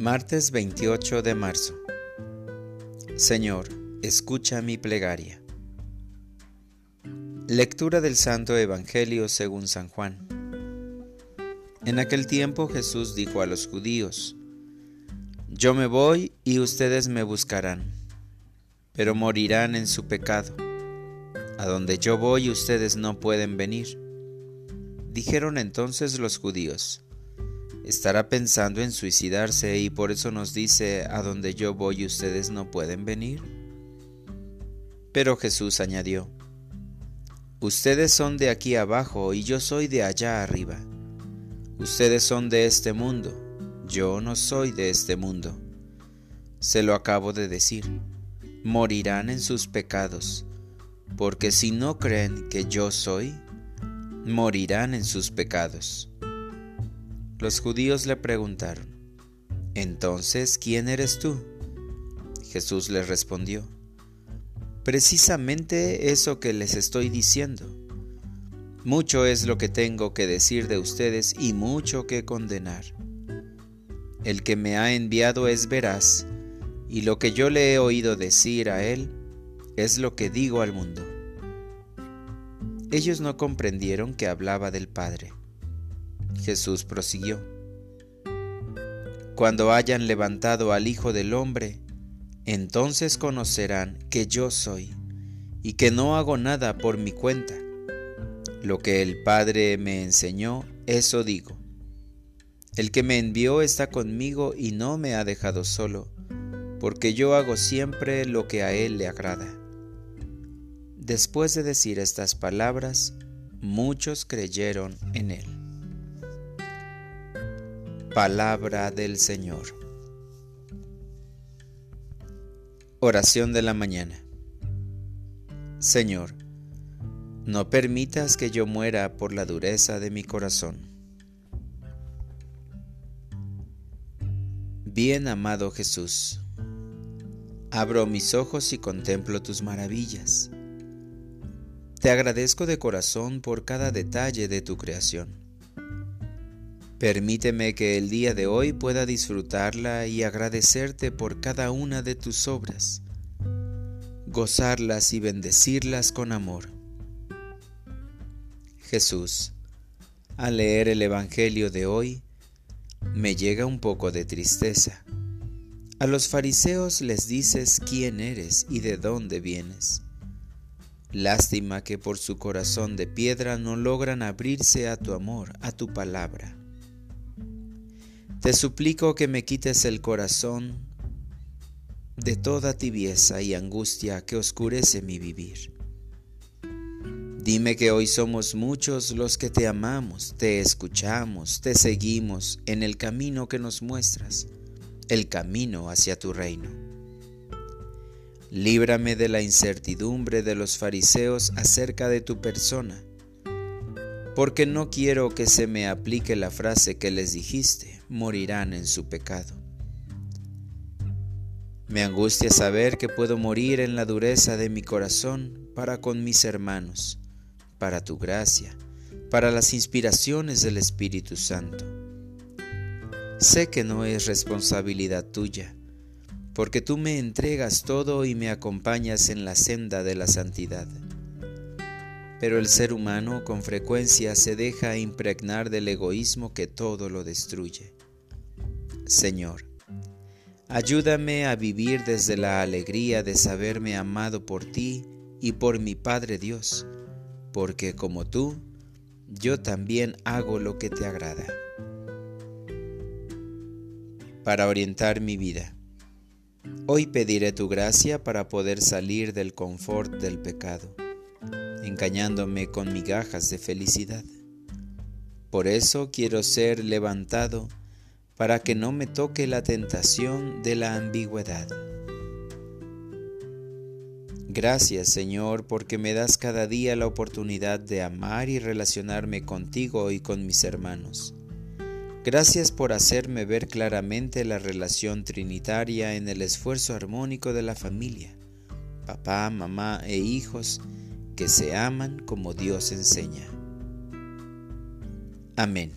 Martes 28 de marzo. Señor, escucha mi plegaria. Lectura del Santo Evangelio según San Juan. En aquel tiempo Jesús dijo a los judíos, Yo me voy y ustedes me buscarán, pero morirán en su pecado. A donde yo voy ustedes no pueden venir. Dijeron entonces los judíos, estará pensando en suicidarse y por eso nos dice, a donde yo voy ustedes no pueden venir. Pero Jesús añadió, Ustedes son de aquí abajo y yo soy de allá arriba. Ustedes son de este mundo, yo no soy de este mundo. Se lo acabo de decir, morirán en sus pecados, porque si no creen que yo soy, morirán en sus pecados. Los judíos le preguntaron, Entonces, ¿quién eres tú? Jesús les respondió, Precisamente eso que les estoy diciendo. Mucho es lo que tengo que decir de ustedes y mucho que condenar. El que me ha enviado es veraz, y lo que yo le he oído decir a él es lo que digo al mundo. Ellos no comprendieron que hablaba del Padre. Jesús prosiguió. Cuando hayan levantado al Hijo del Hombre, entonces conocerán que yo soy, y que no hago nada por mi cuenta. Lo que el Padre me enseñó, eso digo. El que me envió está conmigo y no me ha dejado solo, porque yo hago siempre lo que a Él le agrada. Después de decir estas palabras, muchos creyeron en Él. Palabra del Señor. Oración de la mañana. Señor, no permitas que yo muera por la dureza de mi corazón. Bien amado Jesús, abro mis ojos y contemplo tus maravillas. Te agradezco de corazón por cada detalle de tu creación Permíteme que el día de hoy pueda disfrutarla y agradecerte por cada una de tus obras, gozarlas y bendecirlas con amor. Jesús, al leer el Evangelio de hoy, me llega un poco de tristeza. A los fariseos les dices quién eres y de dónde vienes. Lástima que por su corazón de piedra no logran abrirse a tu amor, a tu palabra. Te suplico que me quites el corazón de toda tibieza y angustia que oscurece mi vivir. Dime que hoy somos muchos los que te amamos, te escuchamos, te seguimos en el camino que nos muestras, el camino hacia tu reino. Líbrame de la incertidumbre de los fariseos acerca de tu persona porque no quiero que se me aplique la frase que les dijiste, morirán en su pecado. Me angustia saber que puedo morir en la dureza de mi corazón para con mis hermanos, para tu gracia, para las inspiraciones del Espíritu Santo. Sé que no es responsabilidad tuya, porque tú me entregas todo y me acompañas en la senda de la santidad pero el ser humano con frecuencia se deja impregnar del egoísmo que todo lo destruye. Señor, ayúdame a vivir desde la alegría de saberme amado por ti y por mi Padre Dios, porque como tú, yo también hago lo que te agrada. Para orientar mi vida. Hoy pediré tu gracia para poder salir del confort del pecado engañándome con migajas de felicidad. Por eso quiero ser levantado para que no me toque la tentación de la ambigüedad. Gracias Señor porque me das cada día la oportunidad de amar y relacionarme contigo y con mis hermanos. Gracias por hacerme ver claramente la relación trinitaria en el esfuerzo armónico de la familia, papá, mamá e hijos, que se aman como Dios enseña. Amén.